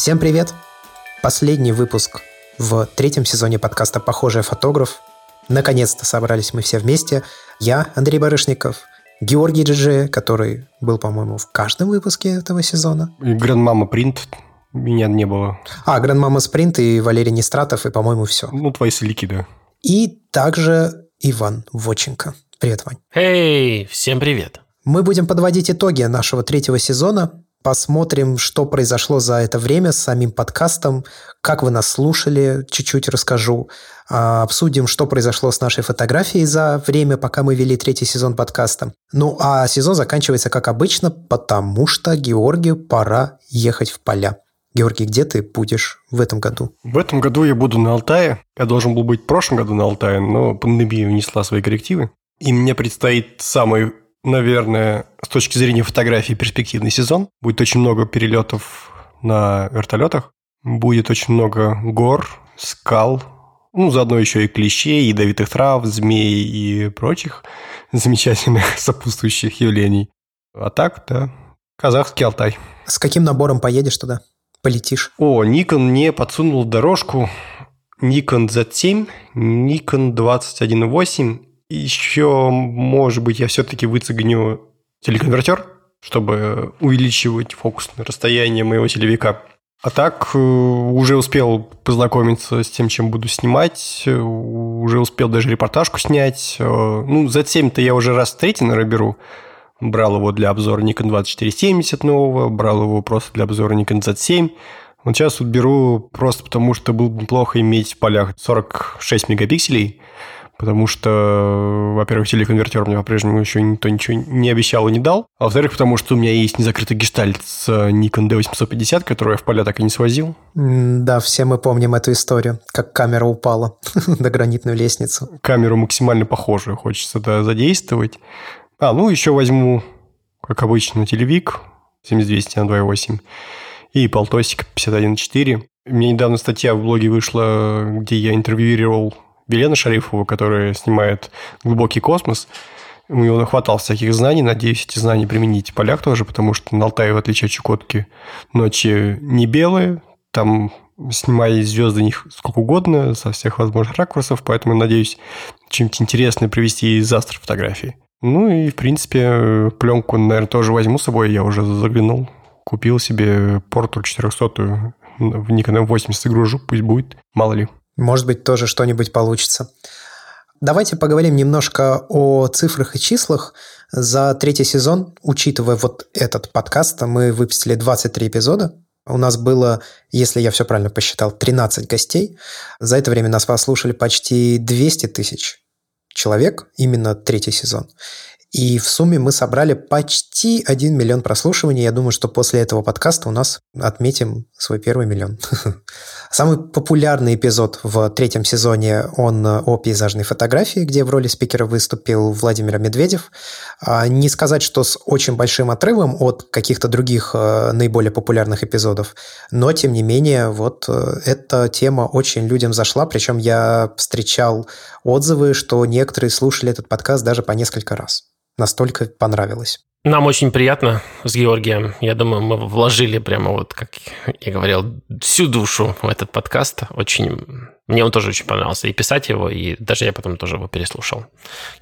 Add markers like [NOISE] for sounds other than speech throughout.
Всем привет! Последний выпуск в третьем сезоне подкаста «Похожий фотограф». Наконец-то собрались мы все вместе. Я, Андрей Барышников, Георгий Джи, который был, по-моему, в каждом выпуске этого сезона. И Грандмама Принт меня не было. А, Грандмама Спринт и Валерий Нестратов, и, по-моему, все. Ну, твои слики, да. И также Иван Воченко. Привет, Вань. Эй, всем привет. Мы будем подводить итоги нашего третьего сезона. Посмотрим, что произошло за это время с самим подкастом, как вы нас слушали, чуть-чуть расскажу. А, обсудим, что произошло с нашей фотографией за время, пока мы вели третий сезон подкаста. Ну, а сезон заканчивается, как обычно, потому что Георгию пора ехать в поля. Георгий, где ты будешь в этом году? В этом году я буду на Алтае. Я должен был быть в прошлом году на Алтае, но пандемия внесла свои коррективы. И мне предстоит самый, наверное, с точки зрения фотографии перспективный сезон. Будет очень много перелетов на вертолетах. Будет очень много гор, скал, ну, заодно еще и клещей, ядовитых трав, змей и прочих замечательных [LAUGHS] сопутствующих явлений. А так, да, казахский Алтай. С каким набором поедешь туда? полетишь? О, Nikon мне подсунул дорожку Nikon Z7, Nikon 21.8. Еще, может быть, я все-таки выцегню телеконвертер, чтобы увеличивать фокусное расстояние моего телевика. А так, э, уже успел познакомиться с тем, чем буду снимать, уже успел даже репортажку снять. Э, ну, Z7-то я уже раз третий, наверное, беру. Брал его для обзора Nikon 2470 нового, брал его просто для обзора Nikon Z7. Вот сейчас вот беру просто потому, что было бы неплохо иметь в полях 46 мегапикселей, потому что, во-первых, телеконвертер мне по-прежнему еще никто ничего не обещал и не дал, а во-вторых, потому что у меня есть незакрытый гештальт с Nikon D850, который я в поля так и не свозил. Да, все мы помним эту историю, как камера упала [LAUGHS] до гранитную лестницу. Камеру максимально похожую хочется да, задействовать. А, ну еще возьму, как обычно, телевик 7200 на 2.8 и полтосик 51.4. У меня недавно статья в блоге вышла, где я интервьюировал Велена Шарифова, которая снимает «Глубокий космос». У него хватало всяких знаний, надеюсь, эти знания применить полях тоже, потому что на Алтае, в отличие от Чукотки, ночи не белые, там снимали звезды них сколько угодно, со всех возможных ракурсов, поэтому надеюсь чем-нибудь интересное привести из астрофотографии. Ну и, в принципе, пленку, наверное, тоже возьму с собой. Я уже заглянул. Купил себе порту 400 в Nikon M80 загружу, пусть будет, мало ли. Может быть, тоже что-нибудь получится. Давайте поговорим немножко о цифрах и числах. За третий сезон, учитывая вот этот подкаст, мы выпустили 23 эпизода. У нас было, если я все правильно посчитал, 13 гостей. За это время нас послушали почти 200 тысяч человек, именно третий сезон. И в сумме мы собрали почти 1 миллион прослушиваний. Я думаю, что после этого подкаста у нас отметим свой первый миллион. [LAUGHS] Самый популярный эпизод в третьем сезоне, он о пейзажной фотографии, где в роли спикера выступил Владимир Медведев. А, не сказать, что с очень большим отрывом от каких-то других э, наиболее популярных эпизодов, но, тем не менее, вот э, эта тема очень людям зашла, причем я встречал отзывы, что некоторые слушали этот подкаст даже по несколько раз настолько понравилось. Нам очень приятно с Георгием. Я думаю, мы вложили прямо вот, как я говорил, всю душу в этот подкаст. Очень... Мне он тоже очень понравился. И писать его, и даже я потом тоже его переслушал.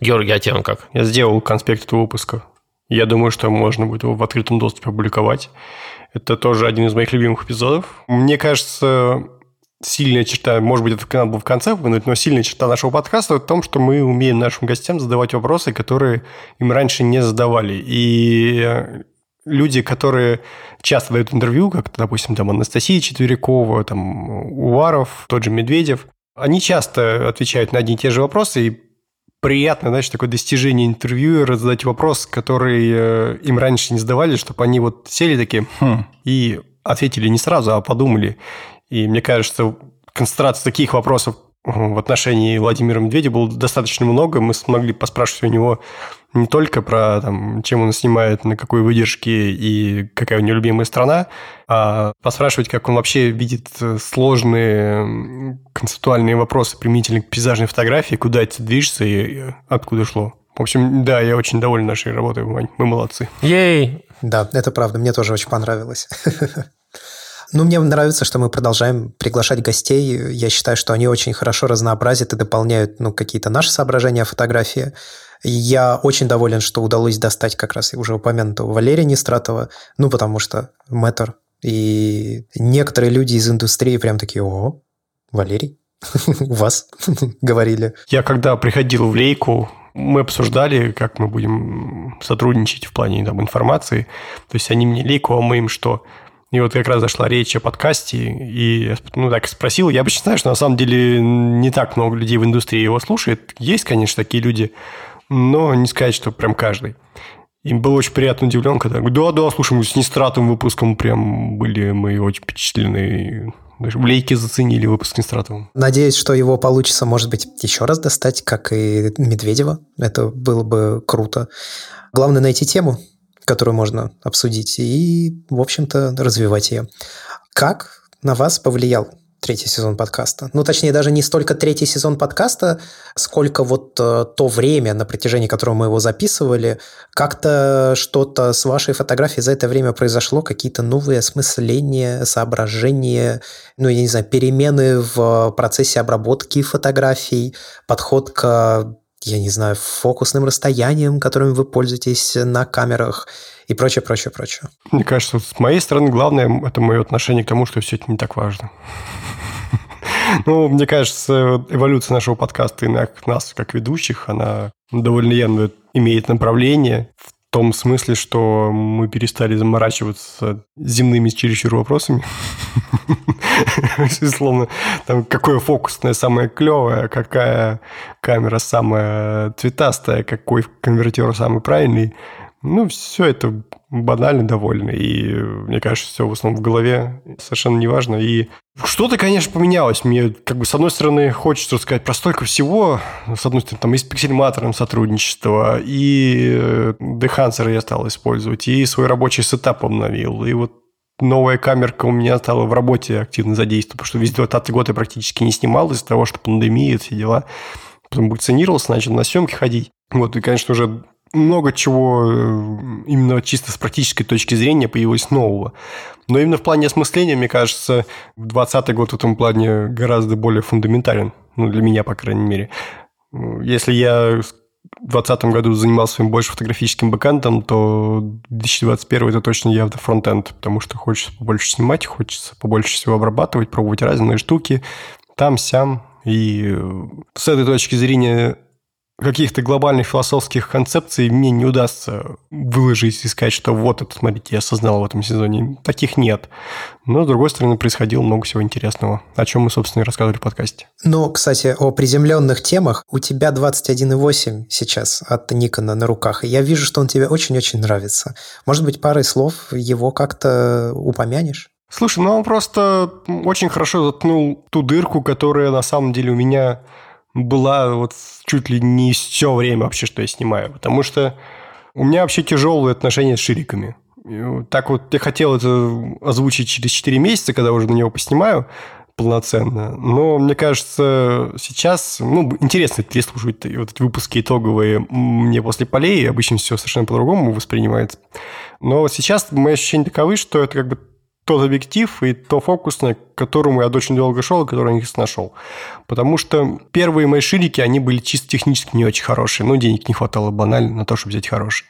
Георгий, а тебе он как? Я сделал конспект этого выпуска. Я думаю, что можно будет его в открытом доступе опубликовать. Это тоже один из моих любимых эпизодов. Мне кажется, сильная черта, может быть, это надо было в конце но сильная черта нашего подкаста в том, что мы умеем нашим гостям задавать вопросы, которые им раньше не задавали. И люди, которые часто дают интервью, как, допустим, там Анастасия Четверякова, там Уваров, тот же Медведев, они часто отвечают на одни и те же вопросы, и приятно, знаешь, такое достижение интервьюера задать вопрос, который э, им раньше не задавали, чтобы они вот сели такие хм, и ответили не сразу, а подумали. И мне кажется, концентрация таких вопросов в отношении Владимира Медведева было достаточно много. Мы смогли поспрашивать у него не только про там, чем он снимает, на какой выдержке и какая у него любимая страна, а поспрашивать, как он вообще видит сложные концептуальные вопросы применительно к пейзажной фотографии, куда это движется и откуда шло. В общем, да, я очень доволен нашей работой, Вань. Мы молодцы. Ей! Да, это правда. Мне тоже очень понравилось. [LAUGHS] Ну, мне нравится, что мы продолжаем приглашать гостей. Я считаю, что они очень хорошо разнообразят и дополняют ну, какие-то наши соображения о фотографии. Я очень доволен, что удалось достать как раз уже упомянутого Валерия Нестратова, ну, потому что мэтр. И некоторые люди из индустрии прям такие, ого, Валерий, [LAUGHS] у вас [LAUGHS] говорили. Я когда приходил в Лейку, мы обсуждали, как мы будем сотрудничать в плане там, информации. То есть они мне лейку, а мы им что? И вот как раз зашла речь о подкасте, и ну, так спросил. Я обычно знаю, что на самом деле не так много людей в индустрии его слушает. Есть, конечно, такие люди, но не сказать, что прям каждый. Им был очень приятно удивлен, когда да, да, слушай, мы с Нестратом выпуском прям были мы очень впечатлены. Даже в лейке заценили выпуск Нестратовым. Надеюсь, что его получится, может быть, еще раз достать, как и Медведева. Это было бы круто. Главное найти тему, которую можно обсудить, и, в общем-то, развивать ее. Как на вас повлиял третий сезон подкаста. Ну, точнее, даже не столько третий сезон подкаста, сколько вот э, то время, на протяжении которого мы его записывали, как-то что-то с вашей фотографией за это время произошло, какие-то новые осмысления, соображения, ну, я не знаю, перемены в процессе обработки фотографий, подход к я не знаю, фокусным расстоянием, которым вы пользуетесь на камерах и прочее, прочее, прочее. Мне кажется, с моей стороны главное – это мое отношение к тому, что все это не так важно. [LAUGHS] Ну, мне кажется, эволюция нашего подкаста и нас, как ведущих, она довольно явно имеет направление в том смысле, что мы перестали заморачиваться земными чересчур вопросами. [LAUGHS] Условно, там, какое фокусное самое клевое, какая камера самая цветастая, какой конвертер самый правильный. Ну, все это банально довольно. И мне кажется, все в основном в голове совершенно неважно. И что-то, конечно, поменялось. Мне, как бы, с одной стороны, хочется рассказать про столько всего. С одной стороны, там и с пиксельматором сотрудничество, и дехансеры я стал использовать, и свой рабочий сетап обновил. И вот новая камерка у меня стала в работе активно задействована, потому что весь 20 год я практически не снимал из-за того, что пандемия, все дела. Потом вакцинировался, начал на съемки ходить. Вот, и, конечно, уже много чего э, именно чисто с практической точки зрения появилось нового. Но именно в плане осмысления, мне кажется, 2020 год в этом плане гораздо более фундаментален. Ну, для меня, по крайней мере. Если я в 2020 году занимался своим больше фотографическим бэкэндом, то 2021 это точно явно фронтенд, потому что хочется побольше снимать, хочется побольше всего обрабатывать, пробовать разные штуки, там-сям. И с этой точки зрения каких-то глобальных философских концепций мне не удастся выложить и сказать, что вот это, смотрите, я осознал в этом сезоне. Таких нет. Но, с другой стороны, происходило много всего интересного, о чем мы, собственно, и рассказывали в подкасте. Ну, кстати, о приземленных темах. У тебя 21.8 сейчас от Никона на руках, и я вижу, что он тебе очень-очень нравится. Может быть, парой слов его как-то упомянешь? Слушай, ну он просто очень хорошо заткнул ту дырку, которая на самом деле у меня была вот чуть ли не все время вообще, что я снимаю. Потому что у меня вообще тяжелые отношения с шириками. Так вот, я хотел это озвучить через 4 месяца, когда уже на него поснимаю полноценно. Но мне кажется, сейчас ну, интересно переслушивать вот эти выпуски итоговые мне после полей. Обычно все совершенно по-другому воспринимается. Но сейчас мои ощущения таковы, что это как бы тот объектив и то фокусное, к которому я очень долго шел, и который я не нашел. Потому что первые мои ширики, они были чисто технически не очень хорошие. Ну, денег не хватало банально на то, чтобы взять хороший.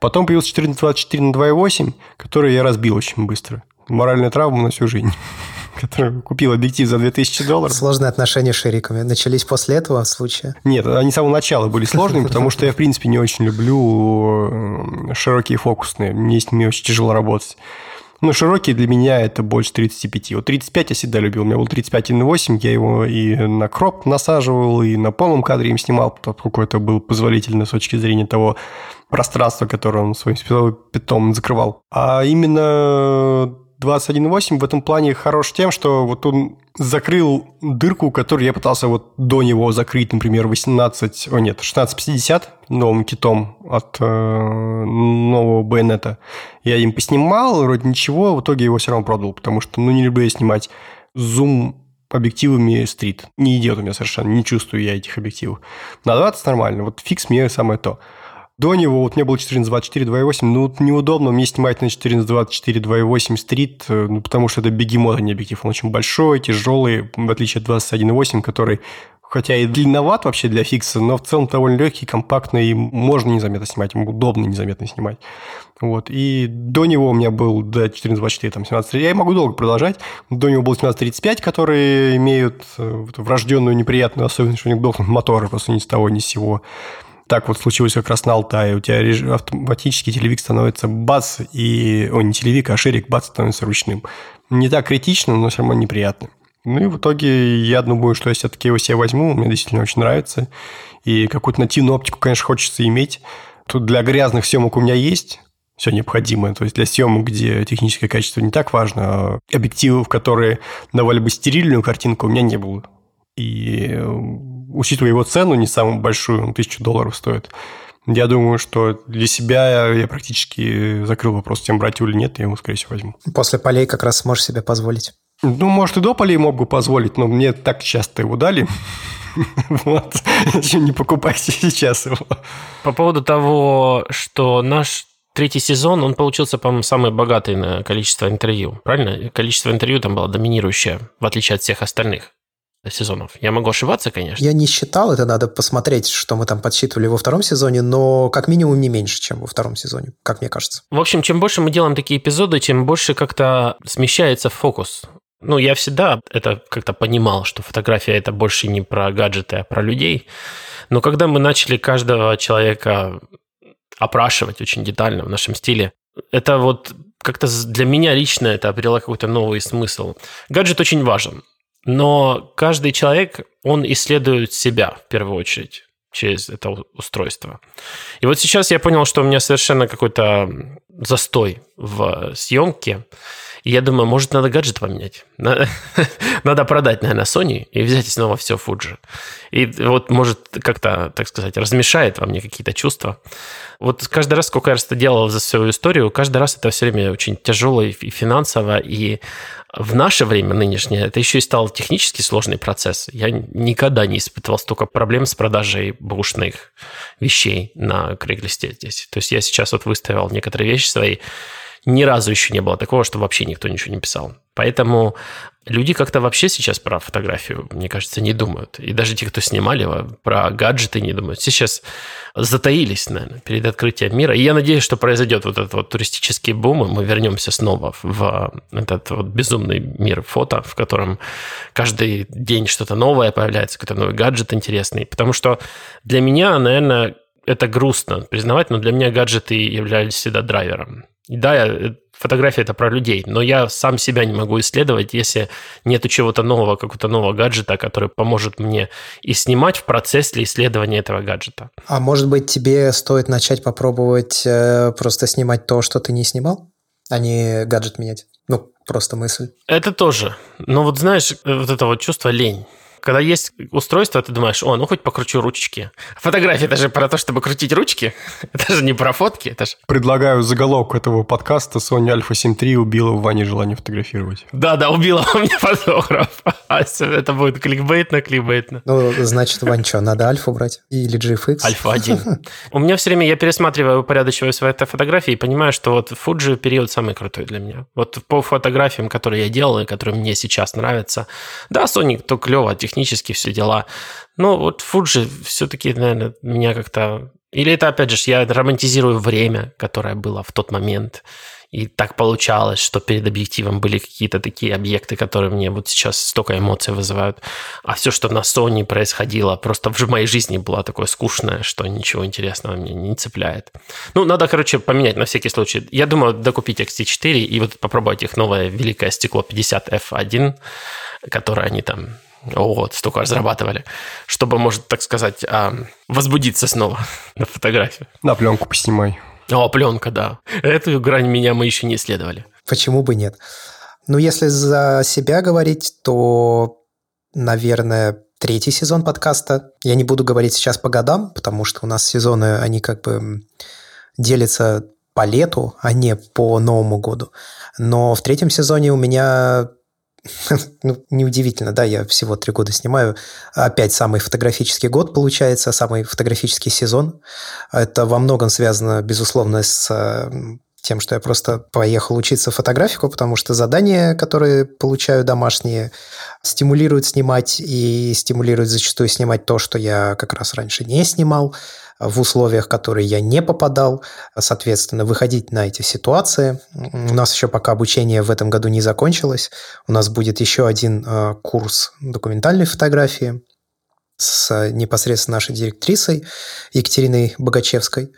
Потом появился 1424 на 2.8, который я разбил очень быстро. Моральная травма на всю жизнь [LAUGHS] который купил объектив за 2000 долларов. Сложные отношения с шириками начались после этого случая? Нет, они с самого начала были сложными, потому что я, в принципе, не очень люблю э, широкие фокусные. Мне с ними очень тяжело работать. Ну, широкий для меня это больше 35. Вот 35 я всегда любил. У меня был 35,8, я его и на кроп насаживал, и на полном кадре им снимал, поскольку это был позволительно с точки зрения того пространства, которое он своим световым питом закрывал. А именно 21.8 в этом плане хорош тем, что вот он закрыл дырку, которую я пытался вот до него закрыть, например, 18, о нет, 1650 новым китом от э, нового байонета. Я им поснимал, вроде ничего, в итоге его все равно продал, потому что, ну, не люблю я снимать зум объективами стрит. Не идет у меня совершенно, не чувствую я этих объективов. На 20 нормально, вот фикс мне самое то. До него вот мне было 1424 2.8, ну неудобно мне снимать на 1424 2.8 стрит, ну, потому что это бегемот, а не объектив. Он очень большой, тяжелый, в отличие от 21.8, который хотя и длинноват вообще для фикса, но в целом довольно легкий, компактный, и можно незаметно снимать, ему удобно незаметно снимать. Вот. И до него у меня был до 1424, там, 17, я могу долго продолжать, до него был 1735, которые имеют э, врожденную неприятную особенность, что у них дохнут моторы просто ни с того, ни с сего. Так вот случилось как раз на Алтае. У тебя автоматически телевик становится бац, и... О, не телевик, а ширик бац становится ручным. Не так критично, но все равно неприятно. Ну и в итоге я думаю, что я все-таки его себе возьму, мне действительно очень нравится. И какую-то нативную оптику, конечно, хочется иметь. Тут для грязных съемок у меня есть все необходимое. То есть для съемок, где техническое качество не так важно, а объективов, которые давали бы стерильную картинку, у меня не было. И э, учитывая его цену, не самую большую, он тысячу долларов стоит, я думаю, что для себя я практически закрыл вопрос, тем брать его или нет, я его, скорее всего, возьму. После полей как раз сможешь себе позволить. Ну, может, и до полей мог бы позволить, но мне так часто его дали. [LAUGHS] Вот. Не покупайте сейчас его. По поводу того, что наш третий сезон, он получился, по-моему, самый богатый на количество интервью. Правильно? Количество интервью там было доминирующее, в отличие от всех остальных сезонов. Я могу ошибаться, конечно. Я не считал, это надо посмотреть, что мы там подсчитывали во втором сезоне, но как минимум не меньше, чем во втором сезоне, как мне кажется. В общем, чем больше мы делаем такие эпизоды, тем больше как-то смещается фокус. Ну, я всегда это как-то понимал, что фотография это больше не про гаджеты, а про людей. Но когда мы начали каждого человека опрашивать очень детально в нашем стиле, это вот как-то для меня лично это обрело какой-то новый смысл. Гаджет очень важен. Но каждый человек, он исследует себя в первую очередь через это устройство. И вот сейчас я понял, что у меня совершенно какой-то застой в съемке. Я думаю, может, надо гаджет поменять. Надо, [LAUGHS] надо продать, наверное, Sony и взять снова все Fuji. И вот, может, как-то, так сказать, размешает во мне какие-то чувства. Вот каждый раз, сколько я это делал за свою историю, каждый раз это все время очень тяжело и финансово, и в наше время нынешнее это еще и стал технически сложный процесс. Я никогда не испытывал столько проблем с продажей бушных вещей на Креглисте здесь. То есть я сейчас вот выставил некоторые вещи свои, ни разу еще не было такого, что вообще никто ничего не писал. Поэтому люди как-то вообще сейчас про фотографию, мне кажется, не думают. И даже те, кто снимали, про гаджеты не думают. Сейчас затаились, наверное, перед открытием мира. И я надеюсь, что произойдет вот этот вот туристический бум, и мы вернемся снова в этот вот безумный мир фото, в котором каждый день что-то новое появляется, какой-то новый гаджет интересный. Потому что для меня, наверное, это грустно признавать, но для меня гаджеты являлись всегда драйвером. Да, э, фотография это про людей, но я сам себя не могу исследовать, если нету чего-то нового, какого-то нового гаджета, который поможет мне и снимать в процессе исследования этого гаджета. А может быть, тебе стоит начать попробовать э, просто снимать то, что ты не снимал, а не гаджет менять? Ну, просто мысль. Это тоже. Но вот знаешь, э, вот это вот чувство лень. Когда есть устройство, ты думаешь, о, ну хоть покручу ручки. Фотография это же про то, чтобы крутить ручки. [LAUGHS] Это же не про фотки. Это же... Предлагаю заголовок этого подкаста Sony Alpha 7 III убила в Ване желание фотографировать. Да-да, убила у меня фотограф. Это будет кликбейтно, кликбейтно. Ну, значит, Вань, что, надо Альфу брать? Или GFX? Альфа 1. [LAUGHS] У меня все время, я пересматриваю, упорядочиваю свои фотографии и понимаю, что вот Fuji период самый крутой для меня. Вот по фотографиям, которые я делал и которые мне сейчас нравятся. Да, Sony то клево, технически все дела. Но вот Fuji все-таки, наверное, меня как-то... Или это, опять же, я романтизирую время, которое было в тот момент. И так получалось, что перед объективом были какие-то такие объекты, которые мне вот сейчас столько эмоций вызывают. А все, что на Sony происходило, просто в моей жизни было такое скучное, что ничего интересного мне не цепляет. Ну, надо, короче, поменять на всякий случай. Я думаю, докупить XT4 и вот попробовать их новое великое стекло 50F1, которое они там вот, столько разрабатывали, чтобы, может, так сказать, возбудиться снова [LAUGHS] на фотографию. На пленку поснимай. О, пленка, да. Эту грань меня мы еще не исследовали. Почему бы нет? Ну, если за себя говорить, то, наверное, третий сезон подкаста. Я не буду говорить сейчас по годам, потому что у нас сезоны, они как бы делятся по лету, а не по Новому году. Но в третьем сезоне у меня [LAUGHS] ну, неудивительно, да, я всего три года снимаю. Опять самый фотографический год получается, самый фотографический сезон. Это во многом связано, безусловно, с тем, что я просто поехал учиться фотографику, потому что задания, которые получаю домашние, стимулируют снимать и стимулируют зачастую снимать то, что я как раз раньше не снимал в условиях, в которые я не попадал, соответственно, выходить на эти ситуации. У нас еще пока обучение в этом году не закончилось. У нас будет еще один э, курс документальной фотографии с непосредственно нашей директрисой Екатериной Богачевской.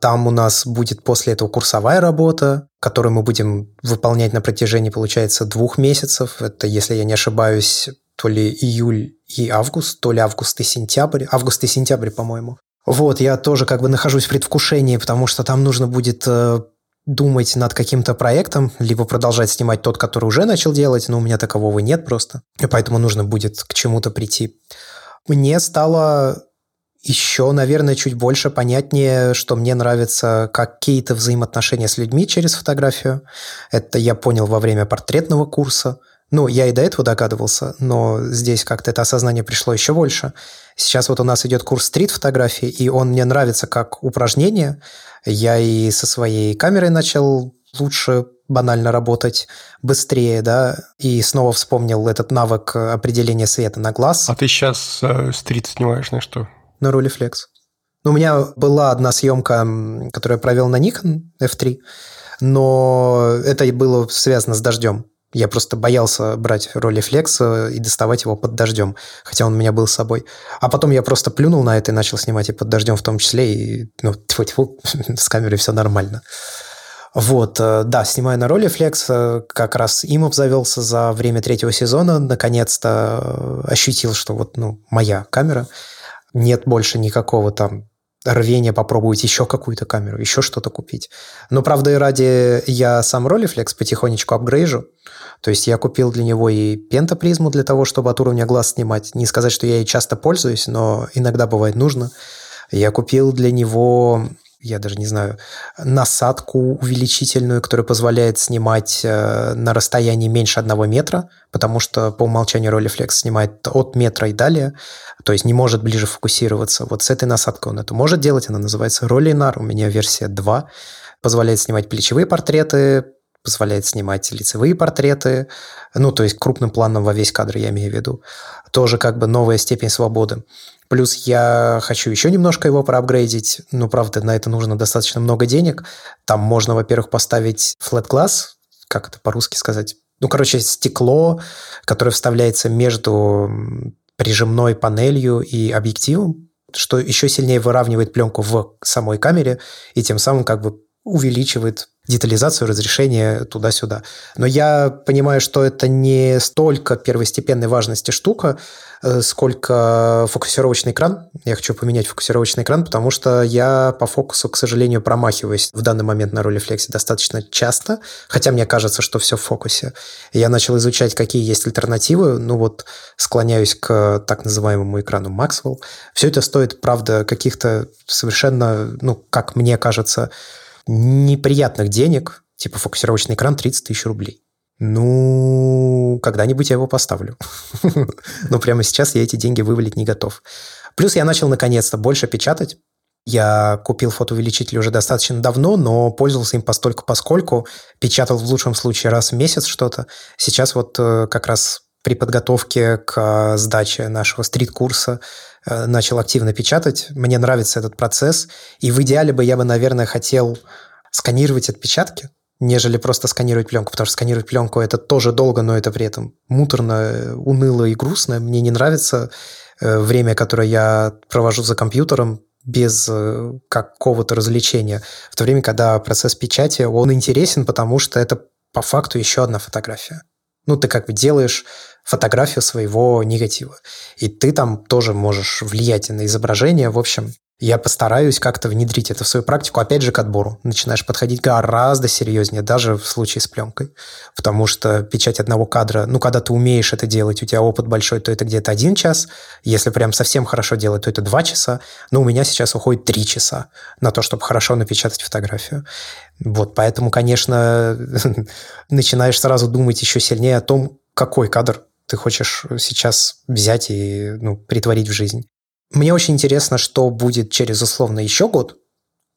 Там у нас будет после этого курсовая работа, которую мы будем выполнять на протяжении, получается, двух месяцев. Это, если я не ошибаюсь, то ли июль и август, то ли август и сентябрь. Август и сентябрь, по-моему. Вот, я тоже как бы нахожусь в предвкушении, потому что там нужно будет э, думать над каким-то проектом, либо продолжать снимать тот, который уже начал делать, но у меня такового нет просто. И поэтому нужно будет к чему-то прийти. Мне стало еще, наверное, чуть больше понятнее, что мне нравятся какие-то взаимоотношения с людьми через фотографию. Это я понял во время портретного курса. Ну, я и до этого догадывался, но здесь как-то это осознание пришло еще больше. Сейчас вот у нас идет курс стрит-фотографии, и он мне нравится как упражнение. Я и со своей камерой начал лучше банально работать быстрее, да, и снова вспомнил этот навык определения света на глаз. А ты сейчас э, стрит снимаешь на что? На Rolleiflex. Ну, у меня была одна съемка, которую я провел на Nikon F3, но это было связано с дождем. Я просто боялся брать Rolleiflex э, и доставать его под дождем, хотя он у меня был с собой. А потом я просто плюнул на это и начал снимать и под дождем в том числе, и ну, [LAUGHS] тьфу -тьфу, [LAUGHS] с камерой все нормально. Вот, э, да, снимаю на Rolleiflex, э, как раз им обзавелся за время третьего сезона, наконец-то ощутил, что вот, ну, моя камера – нет больше никакого там рвения попробовать еще какую-то камеру, еще что-то купить. Но, правда, и ради я сам Rolleiflex потихонечку апгрейжу. То есть я купил для него и пентапризму для того, чтобы от уровня глаз снимать. Не сказать, что я ей часто пользуюсь, но иногда бывает нужно. Я купил для него я даже не знаю, насадку увеличительную, которая позволяет снимать э, на расстоянии меньше одного метра, потому что по умолчанию Rolleiflex снимает от метра и далее, то есть не может ближе фокусироваться. Вот с этой насадкой он это может делать, она называется Rollinar, у меня версия 2, позволяет снимать плечевые портреты, позволяет снимать лицевые портреты, ну, то есть крупным планом во весь кадр, я имею в виду. Тоже как бы новая степень свободы. Плюс я хочу еще немножко его проапгрейдить. Ну, правда, на это нужно достаточно много денег. Там можно, во-первых, поставить flat glass, как это по-русски сказать? Ну, короче, стекло, которое вставляется между прижимной панелью и объективом, что еще сильнее выравнивает пленку в самой камере и тем самым как бы увеличивает детализацию, разрешение туда-сюда. Но я понимаю, что это не столько первостепенной важности штука, э, сколько фокусировочный экран. Я хочу поменять фокусировочный экран, потому что я по фокусу, к сожалению, промахиваюсь в данный момент на роли флексе достаточно часто, хотя мне кажется, что все в фокусе. Я начал изучать, какие есть альтернативы. Ну вот склоняюсь к так называемому экрану Maxwell. Все это стоит, правда, каких-то совершенно, ну, как мне кажется, неприятных денег, типа фокусировочный экран 30 тысяч рублей. Ну, когда-нибудь я его поставлю. [LAUGHS] Но прямо сейчас я эти деньги вывалить не готов. Плюс я начал наконец-то больше печатать. Я купил фотоувеличитель уже достаточно давно, но пользовался им постольку поскольку, печатал в лучшем случае раз в месяц что-то. Сейчас вот э, как раз при подготовке к сдаче нашего стрит-курса э, начал активно печатать. Мне нравится этот процесс. И в идеале бы я бы, наверное, хотел сканировать отпечатки, нежели просто сканировать пленку, потому что сканировать пленку это тоже долго, но это при этом муторно, уныло и грустно. Мне не нравится э, время, которое я провожу за компьютером без э, какого-то развлечения. В то время, когда процесс печати, он интересен, потому что это по факту еще одна фотография. Ну, ты как бы делаешь фотографию своего негатива. И ты там тоже можешь влиять на изображение. В общем, я постараюсь как-то внедрить это в свою практику, опять же, к отбору. Начинаешь подходить гораздо серьезнее, даже в случае с пленкой. Потому что печать одного кадра, ну, когда ты умеешь это делать, у тебя опыт большой, то это где-то один час. Если прям совсем хорошо делать, то это два часа. Но у меня сейчас уходит три часа на то, чтобы хорошо напечатать фотографию. Вот, поэтому, конечно, [LAUGHS] начинаешь сразу думать еще сильнее о том, какой кадр ты хочешь сейчас взять и ну, притворить в жизнь. Мне очень интересно, что будет через условно еще год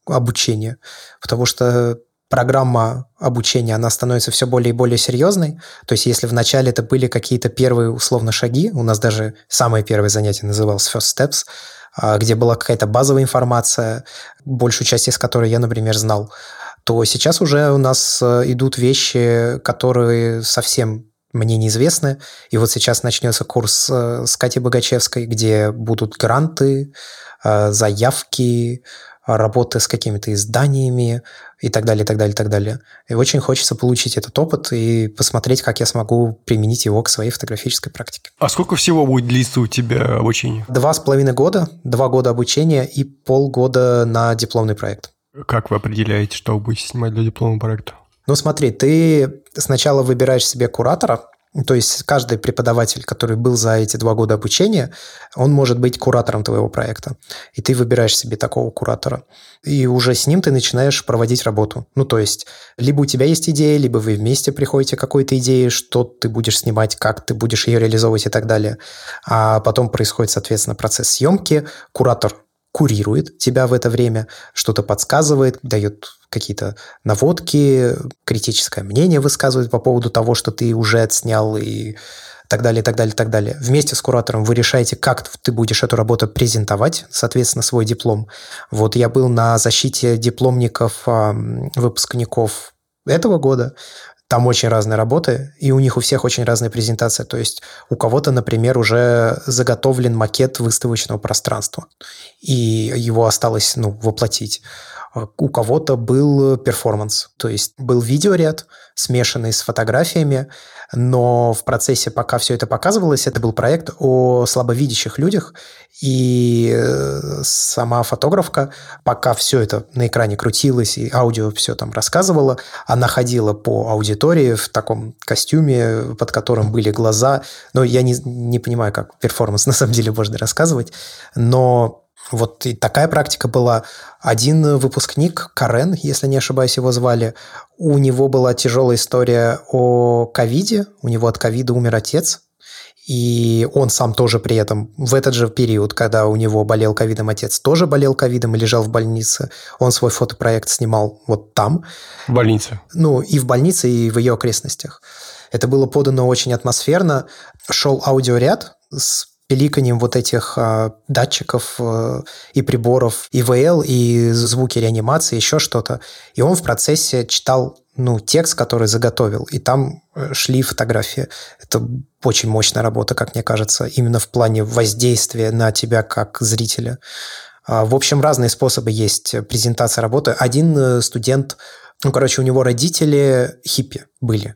обучения, потому что программа обучения, она становится все более и более серьезной. То есть если вначале это были какие-то первые условно шаги, у нас даже самое первое занятие называлось First Steps, а, где была какая-то базовая информация, большую часть из которой я, например, знал, то сейчас уже у нас э, идут вещи, которые совсем мне неизвестны. И вот сейчас начнется курс э, с Катей Богачевской, где будут гранты, э, заявки, работы с какими-то изданиями и так далее, и так далее, и так далее. И очень хочется получить этот опыт и посмотреть, как я смогу применить его к своей фотографической практике. А сколько всего будет длиться у тебя обучение? Два с половиной года, два года обучения и полгода на дипломный проект. Как вы определяете, что вы будете снимать для дипломного проекта? Ну смотри, ты сначала выбираешь себе куратора, то есть каждый преподаватель, который был за эти два года обучения, он может быть куратором твоего проекта. И ты выбираешь себе такого куратора. И уже с ним ты начинаешь проводить работу. Ну, то есть, либо у тебя есть идея, либо вы вместе приходите к какой-то идее, что ты будешь снимать, как ты будешь ее реализовывать и так далее. А потом происходит, соответственно, процесс съемки. Куратор курирует тебя в это время, что-то подсказывает, дает какие-то наводки, критическое мнение высказывает по поводу того, что ты уже отснял и так далее, так далее, так далее. Вместе с куратором вы решаете, как ты будешь эту работу презентовать, соответственно, свой диплом. Вот я был на защите дипломников, выпускников этого года. Там очень разные работы, и у них у всех очень разные презентации. То есть у кого-то, например, уже заготовлен макет выставочного пространства, и его осталось ну, воплотить. У кого-то был перформанс, то есть был видеоряд, смешанный с фотографиями, но в процессе, пока все это показывалось, это был проект о слабовидящих людях, и э, сама фотографка, пока все это на экране крутилось и аудио все там рассказывала, она ходила по аудитории в таком костюме, под которым были глаза. Но я не, не понимаю, как перформанс [LAUGHS] на самом деле можно рассказывать, но вот и такая практика была. Один выпускник, Карен, если не ошибаюсь, его звали, у него была тяжелая история о ковиде, у него от ковида умер отец, и он сам тоже при этом в этот же период, когда у него болел ковидом отец, тоже болел ковидом и лежал в больнице. Он свой фотопроект снимал вот там. В больнице? Ну, и в больнице, и в ее окрестностях. Это было подано очень атмосферно. Шел аудиоряд с пиликанием вот этих а, датчиков а, и приборов, ИВЛ, и звуки реанимации, еще что-то. И он в процессе читал ну, текст, который заготовил, и там э, шли фотографии. Это очень мощная работа, как мне кажется, именно в плане воздействия на тебя как зрителя. А, в общем, разные способы есть презентации работы. Один э, студент, ну, короче, у него родители хиппи были.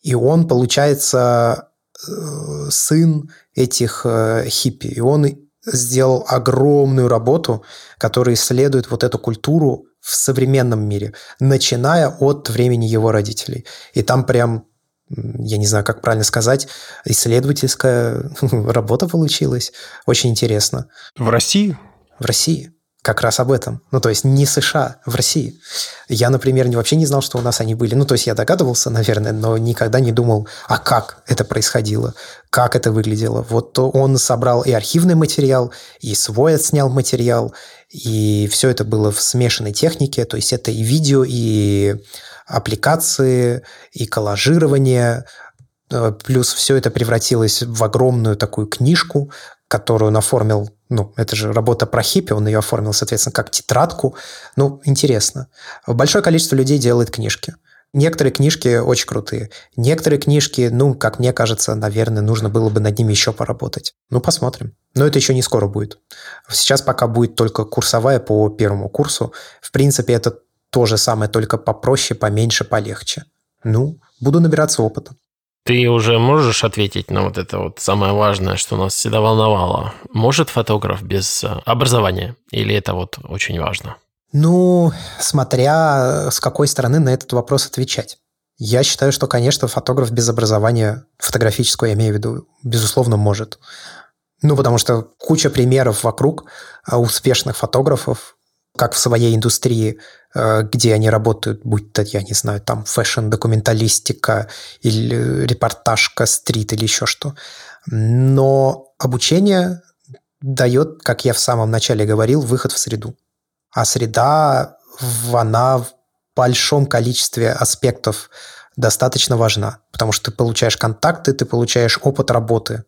И он, получается, Э, сын этих э, хиппи. И он сделал огромную работу, которая исследует вот эту культуру в современном мире, начиная от времени его родителей. И там прям я не знаю, как правильно сказать, исследовательская [LAUGHS] работа получилась. Очень интересно. В России? В России как раз об этом. Ну, то есть не США, в России. Я, например, вообще не знал, что у нас они были. Ну, то есть я догадывался, [LAUGHS] наверное, но никогда не думал, а как это происходило, как это выглядело. Вот он собрал и архивный материал, и свой отснял материал, и все это было в смешанной технике, то есть это и видео, и аппликации, и коллажирование, э, Плюс все это превратилось в огромную такую книжку, которую он оформил, ну, это же работа про хиппи, он ее оформил, соответственно, как тетрадку. Ну, интересно. Большое количество людей делает книжки. Некоторые книжки очень крутые. Некоторые книжки, ну, как мне кажется, наверное, нужно было бы над ними еще поработать. Ну, посмотрим. Но это еще не скоро будет. Сейчас пока будет только курсовая по первому курсу. В принципе, это то же самое, только попроще, поменьше, полегче. Ну, буду набираться опыта. Ты уже можешь ответить на вот это вот самое важное, что нас всегда волновало? Может фотограф без э, образования? Или это вот очень важно? Ну, смотря с какой стороны на этот вопрос отвечать. Я считаю, что, конечно, фотограф без образования фотографического, я имею в виду, безусловно, может. Ну, потому что куча примеров вокруг а, успешных фотографов, как в своей индустрии, э, где они работают, будь то, я не знаю, там фэшн-документалистика или репортажка, стрит или еще что. Но обучение дает, как я в самом начале говорил, выход в среду. А среда, она в большом количестве аспектов достаточно важна, потому что ты получаешь контакты, ты получаешь опыт работы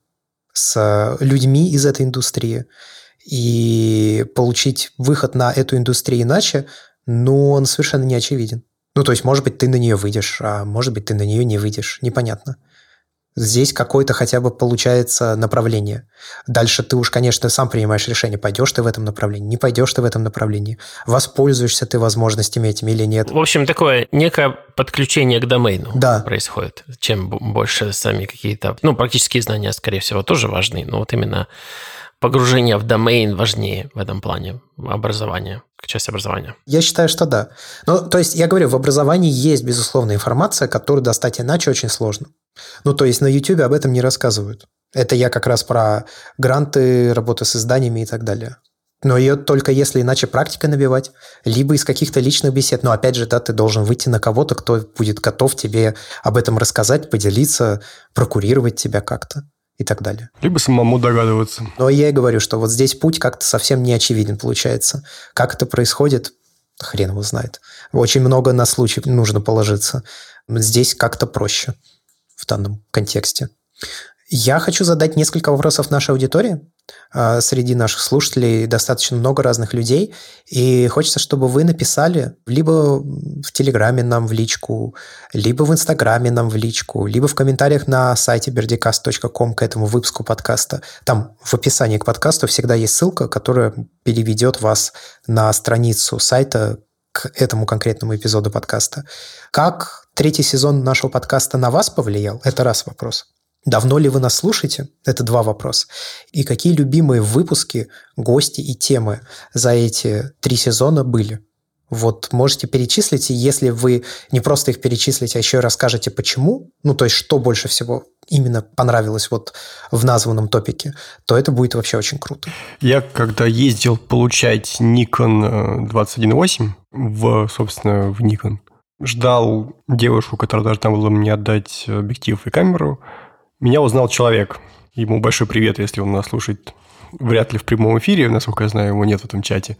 с людьми из этой индустрии, и получить выход на эту индустрию иначе, ну, он совершенно не очевиден. Ну, то есть, может быть, ты на нее выйдешь, а может быть, ты на нее не выйдешь. Непонятно. Здесь какое-то хотя бы получается направление. Дальше ты уж, конечно, сам принимаешь решение, пойдешь ты в этом направлении, не пойдешь ты в этом направлении, воспользуешься ты возможностями этими или нет. В общем, такое некое подключение к домену да. происходит. Чем больше сами какие-то... Ну, практические знания, скорее всего, тоже важны, но вот именно погружение в домен важнее в этом плане образования, как часть образования? Я считаю, что да. Ну, то есть, я говорю, в образовании есть, безусловно, информация, которую достать иначе очень сложно. Ну, то есть, на YouTube об этом не рассказывают. Это я как раз про гранты, работу с изданиями и так далее. Но ее только если иначе практика набивать, либо из каких-то личных бесед. Но опять же, да, ты должен выйти на кого-то, кто будет готов тебе об этом рассказать, поделиться, прокурировать тебя как-то и так далее. Либо самому догадываться. Но я и говорю, что вот здесь путь как-то совсем не очевиден получается. Как это происходит, хрен его знает. Очень много на случай нужно положиться. Здесь как-то проще в данном контексте. Я хочу задать несколько вопросов нашей аудитории. А, среди наших слушателей достаточно много разных людей, и хочется, чтобы вы написали либо в Телеграме нам в личку, либо в Инстаграме нам в личку, либо в комментариях на сайте berdicast.com к этому выпуску подкаста. Там в описании к подкасту всегда есть ссылка, которая переведет вас на страницу сайта к этому конкретному эпизоду подкаста. Как третий сезон нашего подкаста на вас повлиял? Это раз вопрос. Давно ли вы нас слушаете? Это два вопроса. И какие любимые выпуски, гости и темы за эти три сезона были? Вот можете перечислить, и если вы не просто их перечислите, а еще и расскажете почему, ну то есть что больше всего именно понравилось вот в названном топике, то это будет вообще очень круто. Я когда ездил получать Nikon 21.8 э, в, собственно, в Nikon, ждал девушку, которая должна была мне отдать объектив и камеру, меня узнал человек. Ему большой привет, если он нас слушает. Вряд ли в прямом эфире, насколько я знаю, его нет в этом чате.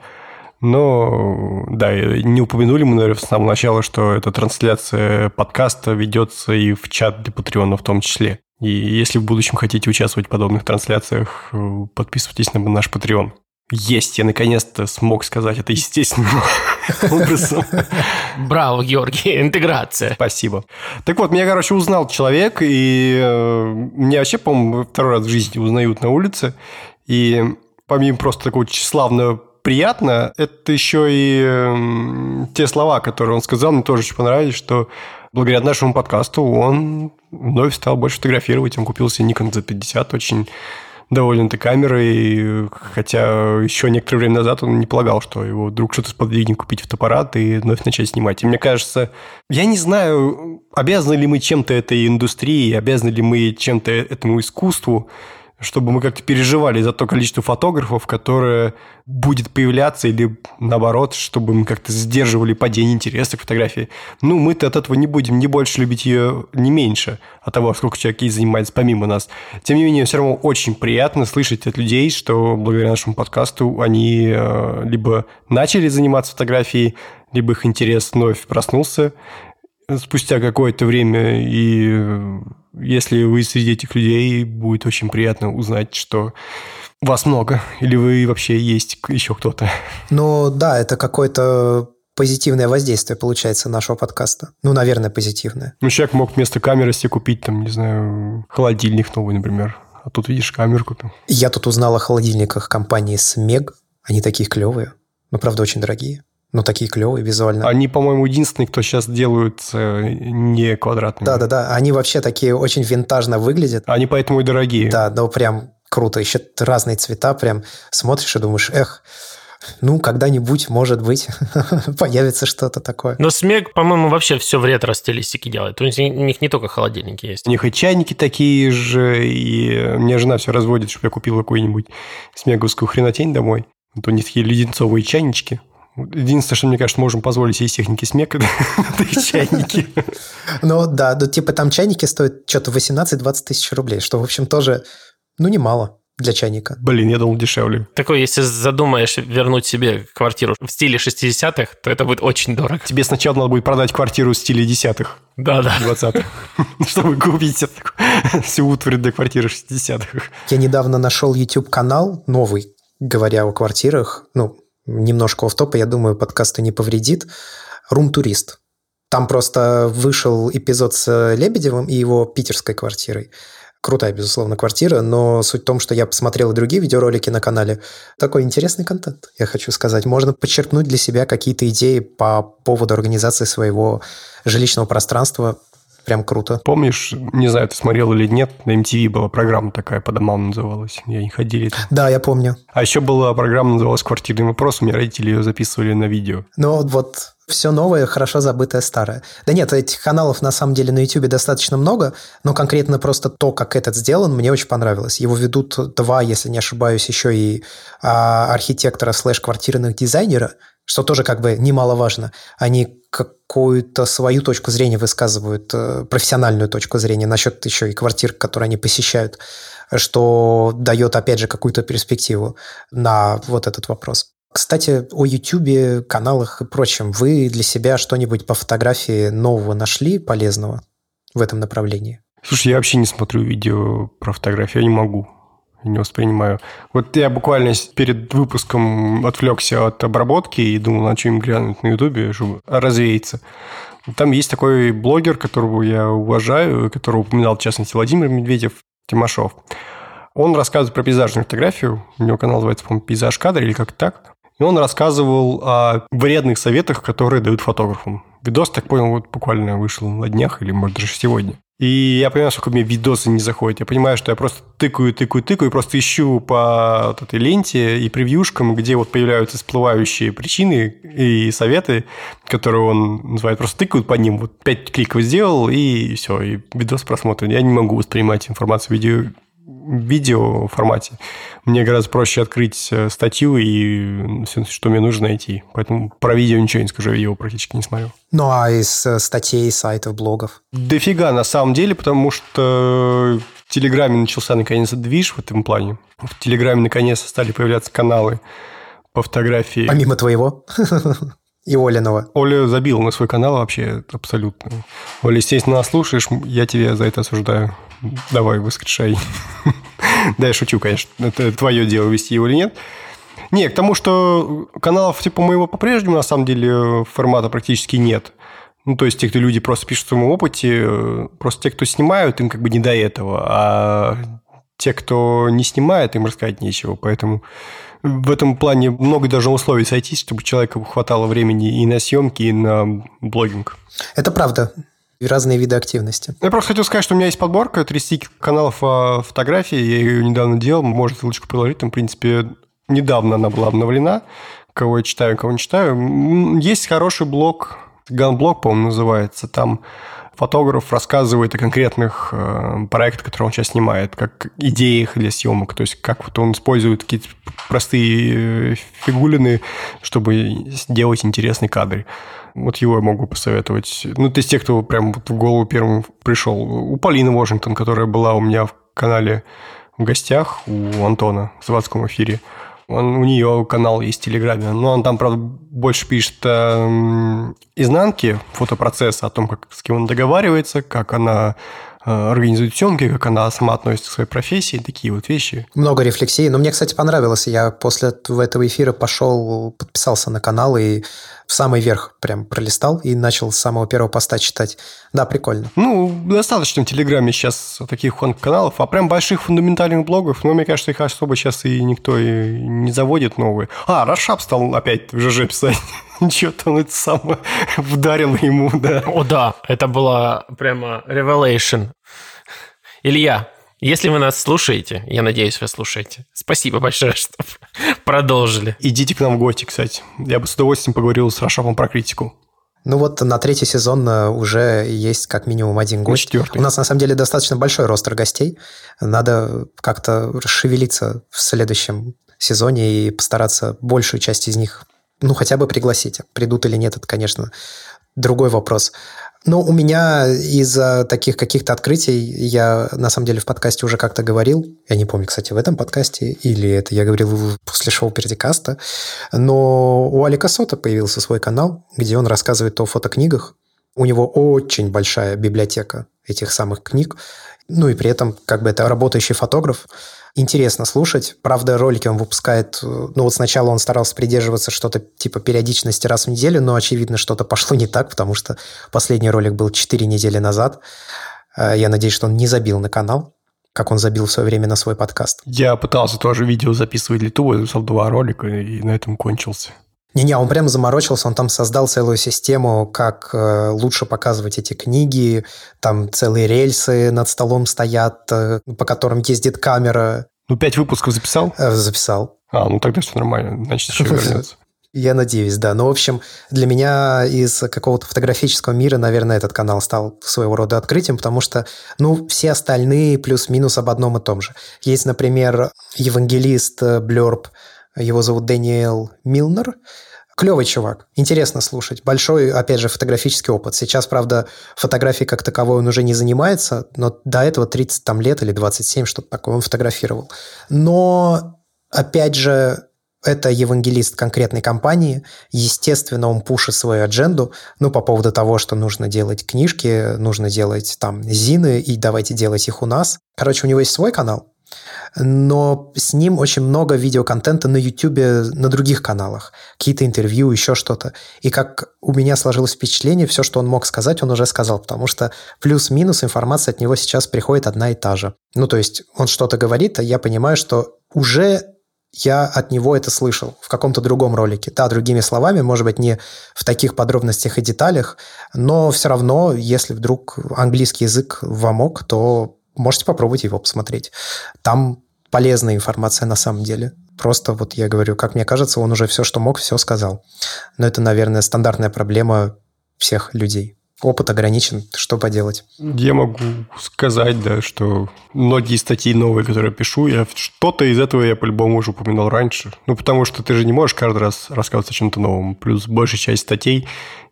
Но, да, не упомянули мы, наверное, с самого начала, что эта трансляция подкаста ведется и в чат для Патреона в том числе. И если в будущем хотите участвовать в подобных трансляциях, подписывайтесь на наш Patreon. Есть, я наконец-то смог сказать это естественным [LAUGHS] образом. Браво, Георгий, интеграция. Спасибо. Так вот, меня, короче, узнал человек, и э, меня вообще, по-моему, второй раз в жизни узнают на улице. И помимо просто такого тщеславного приятно, это еще и э, те слова, которые он сказал, мне тоже очень понравились, что благодаря нашему подкасту он вновь стал больше фотографировать. Он купил себе Nikon Z50, очень доволен этой камерой, хотя еще некоторое время назад он не полагал, что его вдруг что-то сподвигнет купить фотоаппарат и вновь начать снимать. И мне кажется, я не знаю, обязаны ли мы чем-то этой индустрии, обязаны ли мы чем-то этому искусству, чтобы мы как-то переживали за то количество фотографов, которое будет появляться, или наоборот, чтобы мы как-то сдерживали падение интереса к фотографии. Ну, мы-то от этого не будем ни больше любить ее, ни меньше от того, сколько человек ей занимается помимо нас. Тем не менее, все равно очень приятно слышать от людей, что благодаря нашему подкасту они э, либо начали заниматься фотографией, либо их интерес вновь проснулся спустя какое-то время, и если вы среди этих людей, будет очень приятно узнать, что вас много, или вы вообще есть еще кто-то. Ну да, это какое-то позитивное воздействие получается нашего подкаста. Ну, наверное, позитивное. Ну, человек мог вместо камеры себе купить, там, не знаю, холодильник новый, например. А тут видишь камерку там. Я тут узнал о холодильниках компании Смег. Они такие клевые, но, правда, очень дорогие. Ну, такие клевые визуально. Они, по-моему, единственные, кто сейчас делают э, не квадратные. Да-да-да, они вообще такие очень винтажно выглядят. Они поэтому и дорогие. Да, но прям круто. Еще разные цвета, прям смотришь и думаешь, эх, ну, когда-нибудь, может быть, [LAUGHS] появится что-то такое. Но Смег, по-моему, вообще все в ретро-стилистике делает. То есть у них не только холодильники есть. У них и чайники такие же, и мне жена все разводит, чтобы я купил какую-нибудь смеговскую хренотень домой. Вот у них такие леденцовые чайнички, Единственное, что, мне кажется, можем позволить себе из техники смек, [LAUGHS] это чайники. Ну да, ну, типа там чайники стоят что-то 18-20 тысяч рублей, что, в общем, тоже, ну, немало для чайника. Блин, я думал дешевле. Такой, если задумаешь вернуть себе квартиру в стиле 60-х, то это будет очень дорого. Тебе сначала надо будет продать квартиру в стиле десятых. Да-да. 20-х. [LAUGHS] Чтобы купить [LAUGHS] всю утварь для квартиры 60-х. Я недавно нашел YouTube-канал новый, говоря о квартирах. Ну, немножко оф топа я думаю, подкасту не повредит. Рум-турист. Там просто вышел эпизод с Лебедевым и его питерской квартирой крутая, безусловно, квартира, но суть в том, что я посмотрел и другие видеоролики на канале. Такой интересный контент, я хочу сказать. Можно подчеркнуть для себя какие-то идеи по поводу организации своего жилищного пространства. Прям круто. Помнишь, не знаю, ты смотрел или нет, на MTV была программа такая, по домам называлась. Я не ходили. Да, я помню. А еще была программа, называлась «Квартирный вопрос». У меня родители ее записывали на видео. Ну, вот все новое, хорошо забытое старое. Да нет, этих каналов на самом деле на YouTube достаточно много, но конкретно просто то, как этот сделан, мне очень понравилось. Его ведут два, если не ошибаюсь, еще и а, архитектора слэш-квартирных дизайнера, что тоже как бы немаловажно. Они какую-то свою точку зрения высказывают, э, профессиональную точку зрения насчет еще и квартир, которые они посещают, что дает, опять же, какую-то перспективу на вот этот вопрос. Кстати, о YouTube, каналах и прочем. Вы для себя что-нибудь по фотографии нового нашли полезного в этом направлении? Слушай, я вообще не смотрю видео про фотографии, я не могу. Не воспринимаю. Вот я буквально перед выпуском отвлекся от обработки и думал, на им глянуть на Ютубе, чтобы развеяться. Там есть такой блогер, которого я уважаю, которого упоминал, в частности, Владимир Медведев, Тимашов. Он рассказывает про пейзажную фотографию. У него канал называется, по-моему, «Пейзаж кадр» или как так. И он рассказывал о вредных советах, которые дают фотографам. Видос, так понял, вот буквально вышел на днях или, может, даже сегодня. И я понимаю, сколько мне видосы не заходят. Я понимаю, что я просто тыкаю, тыкаю, тыкаю, и просто ищу по вот этой ленте и превьюшкам, где вот появляются всплывающие причины и советы, которые он называет, просто тыкают по ним. Вот пять кликов сделал, и все, и видос просмотрен. Я не могу воспринимать информацию видео видео формате. Мне гораздо проще открыть э, статью и все, что мне нужно найти. Поэтому про видео ничего не скажу, я его практически не смотрю. Ну, а из э, статей, сайтов, блогов? Дофига, на самом деле, потому что в Телеграме начался наконец движ в этом плане. В Телеграме наконец стали появляться каналы по фотографии. Помимо твоего? [LAUGHS] и Олиного. Оля забил на свой канал вообще абсолютно. Оля, естественно, нас слушаешь, я тебя за это осуждаю. [LAUGHS] Давай, воскрешай. [LAUGHS] Да, я шучу, конечно. Это твое дело, вести его или нет. Не, к тому, что каналов типа моего по-прежнему, на самом деле, формата практически нет. Ну, то есть, те, кто люди просто пишут в своем опыте, просто те, кто снимают, им как бы не до этого. А те, кто не снимает, им рассказать нечего. Поэтому в этом плане много должно условий сойтись, чтобы человеку хватало времени и на съемки, и на блогинг. Это правда и разные виды активности. Я просто хотел сказать, что у меня есть подборка 30 каналов о фотографии. Я ее недавно делал. Может, ссылочку приложить. Там, в принципе, недавно она была обновлена. Кого я читаю, кого не читаю. Есть хороший блог, Ганблог, по-моему, называется. Там фотограф рассказывает о конкретных э, проектах, которые он сейчас снимает, как идеях для съемок, то есть как вот он использует какие-то простые э, фигулины, чтобы сделать интересный кадр. Вот его я могу посоветовать. Ну, то есть те, кто прям вот в голову первым пришел. У Полины Вашингтон, которая была у меня в канале в гостях, у Антона в заводском эфире. Он, у нее канал есть в Телеграме, но он там, правда, больше пишет э, изнанки фотопроцесса, о том, как с кем он договаривается, как она Э, организует съемки, как она сама относится к своей профессии, такие вот вещи. Много рефлексий. Но мне, кстати, понравилось. Я после этого эфира пошел, подписался на канал и в самый верх прям пролистал и начал с самого первого поста читать. Да, прикольно. Ну, достаточно в Телеграме сейчас таких каналов, а прям больших фундаментальных блогов, но мне кажется, их особо сейчас и никто и не заводит новые. А, Рашап стал опять в ЖЖ писать. [LAUGHS] Что-то он это самое вдарил ему, да. О, да, это было прямо revelation. Илья, если вы нас слушаете, я надеюсь, вы слушаете. Спасибо большое, [LAUGHS] что продолжили. Идите к нам в гости, кстати. Я бы с удовольствием поговорил с Рашапом про критику. Ну вот на третий сезон э, уже есть как минимум один гость. Четвертый. У нас на самом деле достаточно большой ростер гостей. Надо как-то расшевелиться в следующем сезоне и постараться большую часть из них ну, хотя бы пригласите. Придут или нет, это, конечно, другой вопрос. Но у меня из-за таких каких-то открытий, я на самом деле в подкасте уже как-то говорил, я не помню, кстати, в этом подкасте, или это я говорил после шоу Пердикаста, но у Алика Сота появился свой канал, где он рассказывает о фотокнигах. У него очень большая библиотека этих самых книг, ну и при этом как бы это работающий фотограф, интересно слушать. Правда, ролики он выпускает... Э, ну, вот сначала он старался придерживаться что-то типа периодичности раз в неделю, но, очевидно, что-то пошло не так, потому что последний ролик был 4 недели назад. Э, я надеюсь, что он не забил на канал, как он забил в свое время на свой подкаст. Я пытался тоже видео записывать для YouTube, записал два ролика, и на этом кончился. Не-не, он прям заморочился, он там создал целую систему, как э, лучше показывать эти книги, там целые рельсы над столом стоят, э, по которым ездит камера. Ну, пять выпусков записал? Э, записал. А, ну тогда все нормально, значит, еще [LAUGHS] вернется. Я надеюсь, да. Но, в общем, для меня из какого-то фотографического мира, наверное, этот канал стал своего рода открытием, потому что, ну, все остальные плюс-минус об одном и том же. Есть, например, евангелист Блерб, его зовут Дэниел Милнер. Клевый чувак, интересно слушать. Большой, опять же, фотографический опыт. Сейчас, правда, фотографией как таковой он уже не занимается, но до этого 30 там, лет или 27, что-то такое, он фотографировал. Но, опять же, это евангелист конкретной компании. Естественно, он пушит свою адженду, ну, по поводу того, что нужно делать книжки, нужно делать там зины, и давайте делать их у нас. Короче, у него есть свой канал, но с ним очень много видеоконтента на YouTube, на других каналах. Какие-то интервью, еще что-то. И как у меня сложилось впечатление, все, что он мог сказать, он уже сказал, потому что плюс-минус информация от него сейчас приходит одна и та же. Ну, то есть он что-то говорит, а я понимаю, что уже я от него это слышал в каком-то другом ролике. Да, другими словами, может быть, не в таких подробностях и деталях, но все равно, если вдруг английский язык вам мог, то можете попробовать его посмотреть. Там полезная информация на самом деле. Просто вот я говорю, как мне кажется, он уже все, что мог, все сказал. Но это, наверное, стандартная проблема всех людей. Опыт ограничен, что поделать? Я могу сказать, да, что многие статьи новые, которые пишу, я что-то из этого я по-любому уже упоминал раньше. Ну, потому что ты же не можешь каждый раз рассказывать о чем-то новом. Плюс большая часть статей,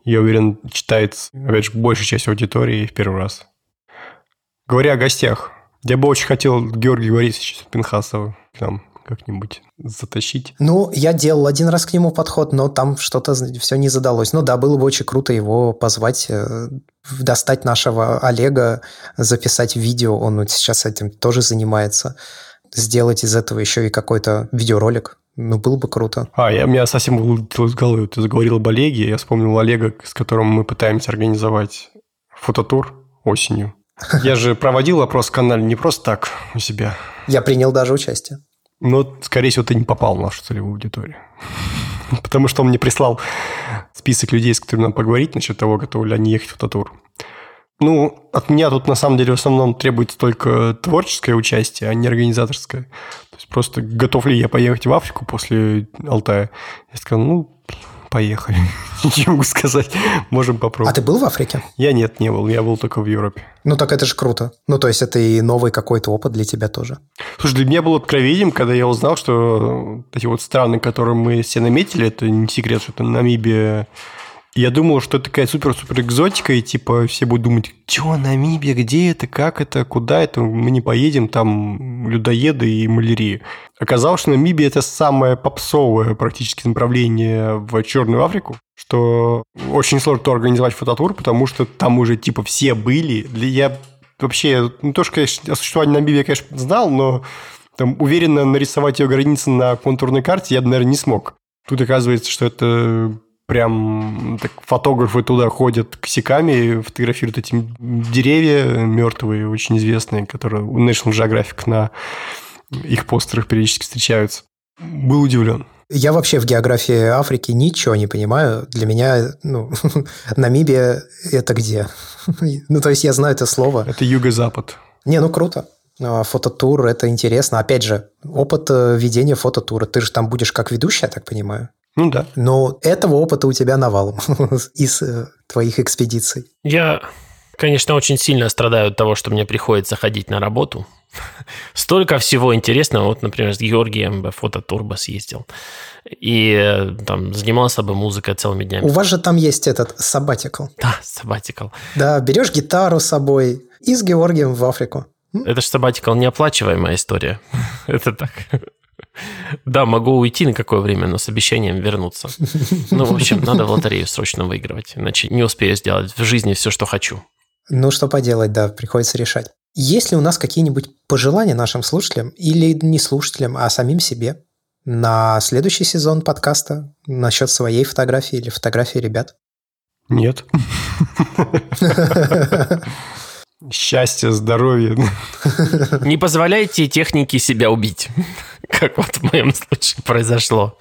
я уверен, читается, опять же, большая часть аудитории в первый раз. Говоря о гостях, я бы очень хотел Георгия Борисовича Пинхасова к нам как-нибудь затащить? Ну, я делал один раз к нему подход, но там что-то все не задалось. Ну да, было бы очень круто его позвать, э, достать нашего Олега, записать видео. Он вот сейчас этим тоже занимается. Сделать из этого еще и какой-то видеоролик. Ну, было бы круто. А, я, меня совсем вылетело из головы. Ты заговорил об Олеге. Я вспомнил Олега, с которым мы пытаемся организовать фототур осенью. Я же проводил опрос в канале не просто так у себя. Я принял даже участие. Но, скорее всего, ты не попал в нашу целевую аудиторию. [LAUGHS] Потому что он мне прислал список людей, с которыми нам поговорить насчет того, готовы ли они ехать в фототур. Ну, от меня тут на самом деле в основном требуется только творческое участие, а не организаторское. То есть просто готов ли я поехать в Африку после Алтая? Я сказал, ну, поехали. [LAUGHS] Ничего могу сказать. Можем попробовать. А ты был в Африке? Я нет, не был. Я был только в Европе. Ну, так это же круто. Ну, то есть, это и новый какой-то опыт для тебя тоже. Слушай, для меня было откровением, когда я узнал, что эти вот страны, которые мы все наметили, это не секрет, что это Намибия, я думал, что это такая супер-супер экзотика, и типа все будут думать, что, Намибия, где это, как это, куда это, мы не поедем, там людоеды и малярии. Оказалось, что Намибия – это самое попсовое практически направление в Черную Африку, что очень сложно организовать фототур, потому что там уже типа все были. Я вообще, ну, то, что, конечно, о существовании Намибии я, конечно, знал, но там уверенно нарисовать ее границы на контурной карте я, наверное, не смог. Тут оказывается, что это прям так, фотографы туда ходят косяками, фотографируют эти деревья мертвые, очень известные, которые у National Geographic на их постерах периодически встречаются. Был удивлен. Я вообще в географии Африки ничего не понимаю. Для меня, ну, [LAUGHS] Намибия – это где? [LAUGHS] ну, то есть я знаю это слово. Это юго-запад. Не, ну круто. А, фототур – это интересно. Опять же, опыт э, ведения фототура. Ты же там будешь как ведущий, я так понимаю? Ну да. Но этого опыта у тебя навалом [LAUGHS] из э, твоих экспедиций. Я, конечно, очень сильно страдаю от того, что мне приходится ходить на работу. [LAUGHS] Столько всего интересного. Вот, например, с Георгием в фототурбо съездил. И э, там занимался бы музыкой целыми днями. У вас же там есть этот сабатикл. Да, сабатикл. Да, берешь гитару с собой и с Георгием в Африку. Это же сабатикл неоплачиваемая история. [LAUGHS] Это так. Да, могу уйти на какое время, но с обещанием вернуться. Ну, в общем, надо в лотерею срочно выигрывать, иначе не успею сделать в жизни все, что хочу. Ну, что поделать, да, приходится решать. Есть ли у нас какие-нибудь пожелания нашим слушателям или не слушателям, а самим себе на следующий сезон подкаста насчет своей фотографии или фотографии ребят? Нет. [LAUGHS] Счастья, здоровья. Не позволяйте технике себя убить, [LAUGHS] как вот в моем случае произошло.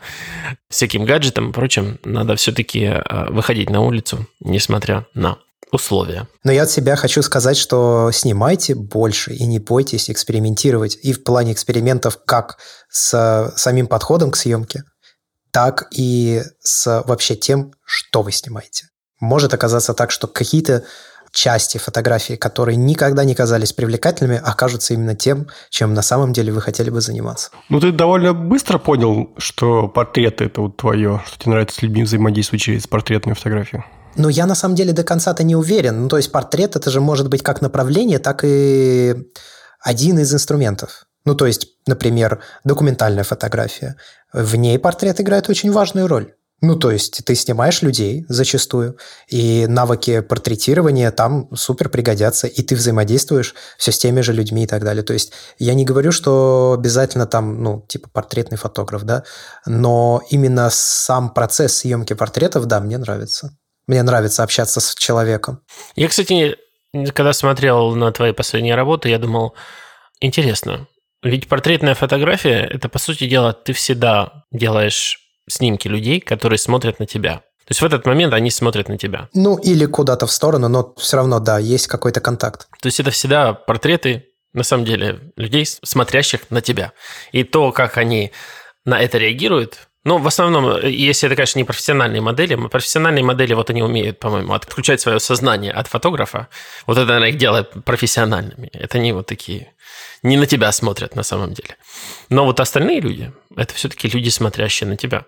Всяким гаджетам и прочим надо все-таки э, выходить на улицу, несмотря на условия. Но я от себя хочу сказать, что снимайте больше и не бойтесь экспериментировать. И в плане экспериментов как с самим подходом к съемке, так и с вообще тем, что вы снимаете. Может оказаться так, что какие-то части фотографии, которые никогда не казались привлекательными, окажутся именно тем, чем на самом деле вы хотели бы заниматься. Ну, ты довольно быстро понял, что портреты – это вот твое, что тебе нравится с людьми взаимодействовать через портретную фотографию. Ну, я на самом деле до конца-то не уверен. Ну, то есть портрет – это же может быть как направление, так и один из инструментов. Ну, то есть, например, документальная фотография. В ней портрет играет очень важную роль. Ну, то есть ты снимаешь людей зачастую, и навыки портретирования там супер пригодятся, и ты взаимодействуешь все с теми же людьми и так далее. То есть я не говорю, что обязательно там, ну, типа портретный фотограф, да, но именно сам процесс съемки портретов, да, мне нравится. Мне нравится общаться с человеком. Я, кстати, когда смотрел на твои последние работы, я думал, интересно, ведь портретная фотография – это, по сути дела, ты всегда делаешь снимки людей, которые смотрят на тебя. То есть в этот момент они смотрят на тебя. Ну, или куда-то в сторону, но все равно, да, есть какой-то контакт. То есть это всегда портреты, на самом деле, людей, смотрящих на тебя. И то, как они на это реагируют, ну, в основном, если это, конечно, не профессиональные модели, профессиональные модели, вот они умеют, по-моему, отключать свое сознание от фотографа. Вот это, наверное, их делает профессиональными. Это не вот такие, не на тебя смотрят на самом деле. Но вот остальные люди, это все-таки люди, смотрящие на тебя.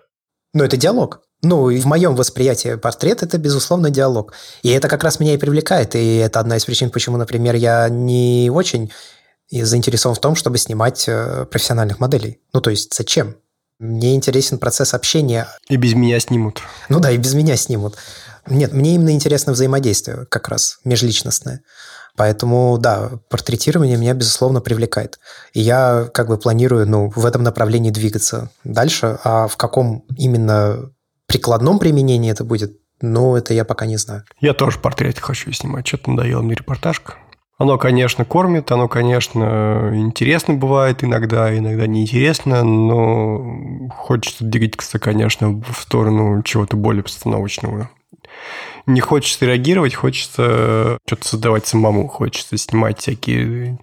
Ну, это диалог. Ну, и в моем восприятии портрет – это, безусловно, диалог. И это как раз меня и привлекает. И это одна из причин, почему, например, я не очень заинтересован в том, чтобы снимать э, профессиональных моделей. Ну, то есть зачем? Мне интересен процесс общения. И без меня снимут. Ну да, и без меня снимут. Нет, мне именно интересно взаимодействие как раз, межличностное. Поэтому, да, портретирование меня, безусловно, привлекает. И я как бы планирую ну, в этом направлении двигаться дальше. А в каком именно прикладном применении это будет, ну, это я пока не знаю. Я тоже портрет хочу снимать. Что-то надоело мне репортажка. Оно, конечно, кормит, оно, конечно, интересно бывает иногда, иногда неинтересно, но хочется двигаться, конечно, в сторону чего-то более постановочного. Не хочется реагировать, хочется что-то создавать самому, хочется снимать всякие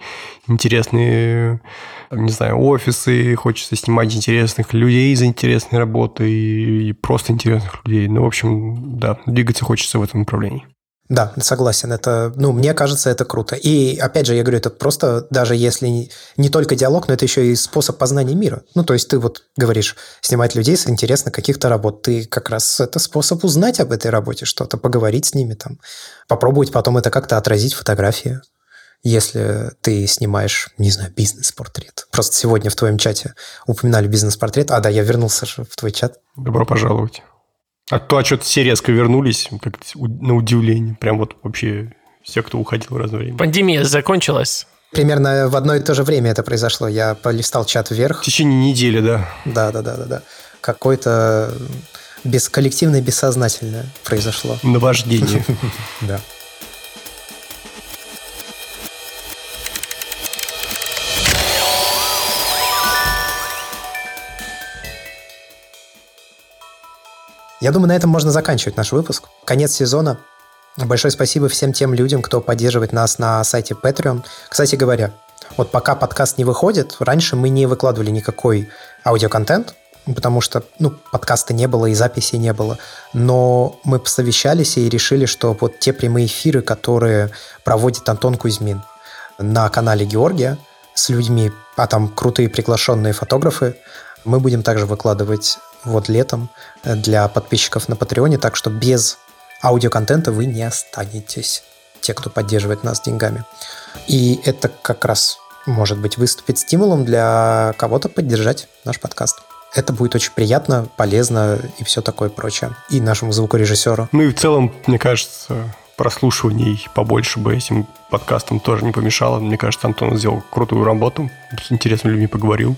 интересные, не знаю, офисы, хочется снимать интересных людей за интересной работой и просто интересных людей. Ну, в общем, да, двигаться хочется в этом направлении. Да, согласен. Это, ну, мне кажется, это круто. И, опять же, я говорю, это просто, даже если не, только диалог, но это еще и способ познания мира. Ну, то есть ты вот говоришь, снимать людей с интересно каких-то работ. Ты как раз это способ узнать об этой работе что-то, поговорить с ними там, попробовать потом это как-то отразить в фотографии если ты снимаешь, не знаю, бизнес-портрет. Просто сегодня в твоем чате упоминали бизнес-портрет. А, да, я вернулся же в твой чат. Добро пожаловать. А то, а что-то все резко вернулись, как на удивление. Прям вот вообще все, кто уходил в разное время. Пандемия закончилась. Примерно в одно и то же время это произошло. Я полистал чат вверх. В течение недели, да. Да, да, да, да, да. Какое-то без коллективное бессознательное произошло. Наваждение. [LAUGHS] Да. Я думаю, на этом можно заканчивать наш выпуск. Конец сезона. Большое спасибо всем тем людям, кто поддерживает нас на сайте Patreon. Кстати говоря, вот пока подкаст не выходит, раньше мы не выкладывали никакой аудиоконтент, потому что ну, подкаста не было и записи не было. Но мы посовещались и решили, что вот те прямые эфиры, которые проводит Антон Кузьмин на канале Георгия, с людьми, а там крутые приглашенные фотографы. Мы будем также выкладывать вот летом для подписчиков на Патреоне, так что без аудиоконтента вы не останетесь, те, кто поддерживает нас деньгами. И это как раз, может быть, выступит стимулом для кого-то поддержать наш подкаст. Это будет очень приятно, полезно и все такое прочее. И нашему звукорежиссеру. Ну и в целом, мне кажется, прослушиваний побольше бы этим подкастом тоже не помешало. Мне кажется, Антон сделал крутую работу, с интересными людьми поговорил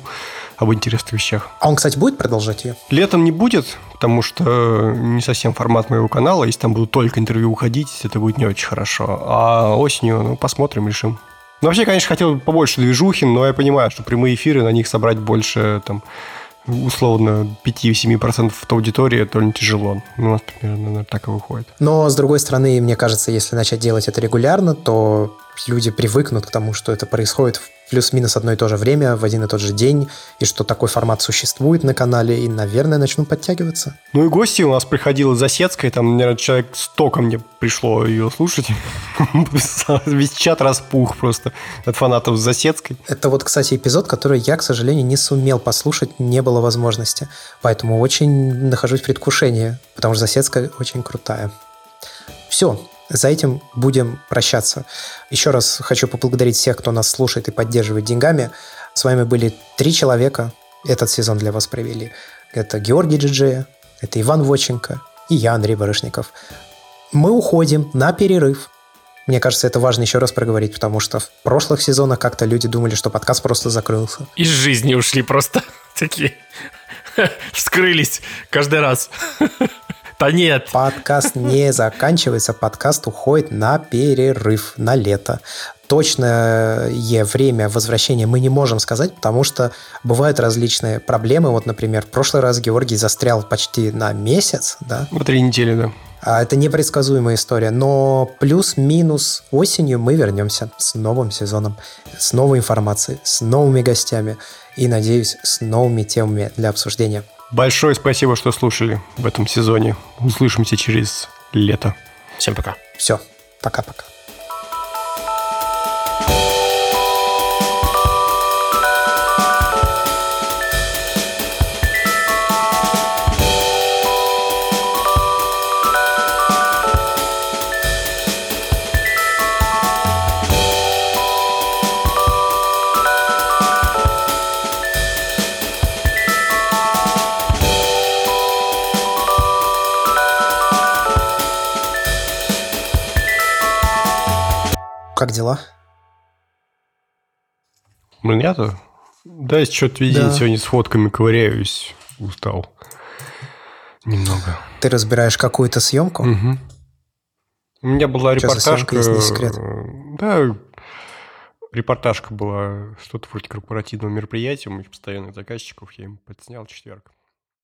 об интересных вещах. А он, кстати, будет продолжать ее? Летом не будет, потому что не совсем формат моего канала. Если там будут только интервью уходить, это будет не очень хорошо. А осенью, ну, посмотрим, решим. Ну, вообще, конечно, хотел побольше движухи, но я понимаю, что прямые эфиры, на них собрать больше там условно 5-7% от аудитории, то не тяжело. У нас примерно наверное, так и выходит. Но, с другой стороны, мне кажется, если начать делать это регулярно, то люди привыкнут к тому, что это происходит в плюс-минус одно и то же время, в один и тот же день, и что такой формат существует на канале, и, наверное, начну подтягиваться. Ну и гости у нас приходил из Засецкой, там, наверное, человек сто ко мне пришло ее слушать. [LAUGHS] Весь чат распух просто от фанатов Засецкой. Это вот, кстати, эпизод, который я, к сожалению, не сумел послушать, не было возможности. Поэтому очень нахожусь в предвкушении, потому что Засецкая очень крутая. Все, за этим будем прощаться. Еще раз хочу поблагодарить всех, кто нас слушает и поддерживает деньгами. С вами были три человека. Этот сезон для вас провели. Это Георгий Джиджея, это Иван Воченко и я, Андрей Барышников. Мы уходим на перерыв. Мне кажется, это важно еще раз проговорить, потому что в прошлых сезонах как-то люди думали, что подкаст просто закрылся. Из жизни ушли просто [LAUGHS] такие. [LAUGHS] Вскрылись каждый раз. [LAUGHS] Да нет. Подкаст не [LAUGHS] заканчивается, подкаст уходит на перерыв, на лето. Точное время возвращения мы не можем сказать, потому что бывают различные проблемы. Вот, например, в прошлый раз Георгий застрял почти на месяц, да? На три недели, да. А это непредсказуемая история, но плюс-минус осенью мы вернемся с новым сезоном, с новой информацией, с новыми гостями и, надеюсь, с новыми темами для обсуждения. Большое спасибо, что слушали в этом сезоне. Услышимся через лето. Всем пока. Все, пока-пока. Как дела? Меня-то? Да, если что-то видеть, да. сегодня с фотками ковыряюсь. Устал. Немного. Ты разбираешь какую-то съемку? Угу. У меня была что репортажка. Съемка, секрет? Да, репортажка была что-то вроде корпоративного мероприятия у моих постоянных заказчиков. Я им подснял четверг.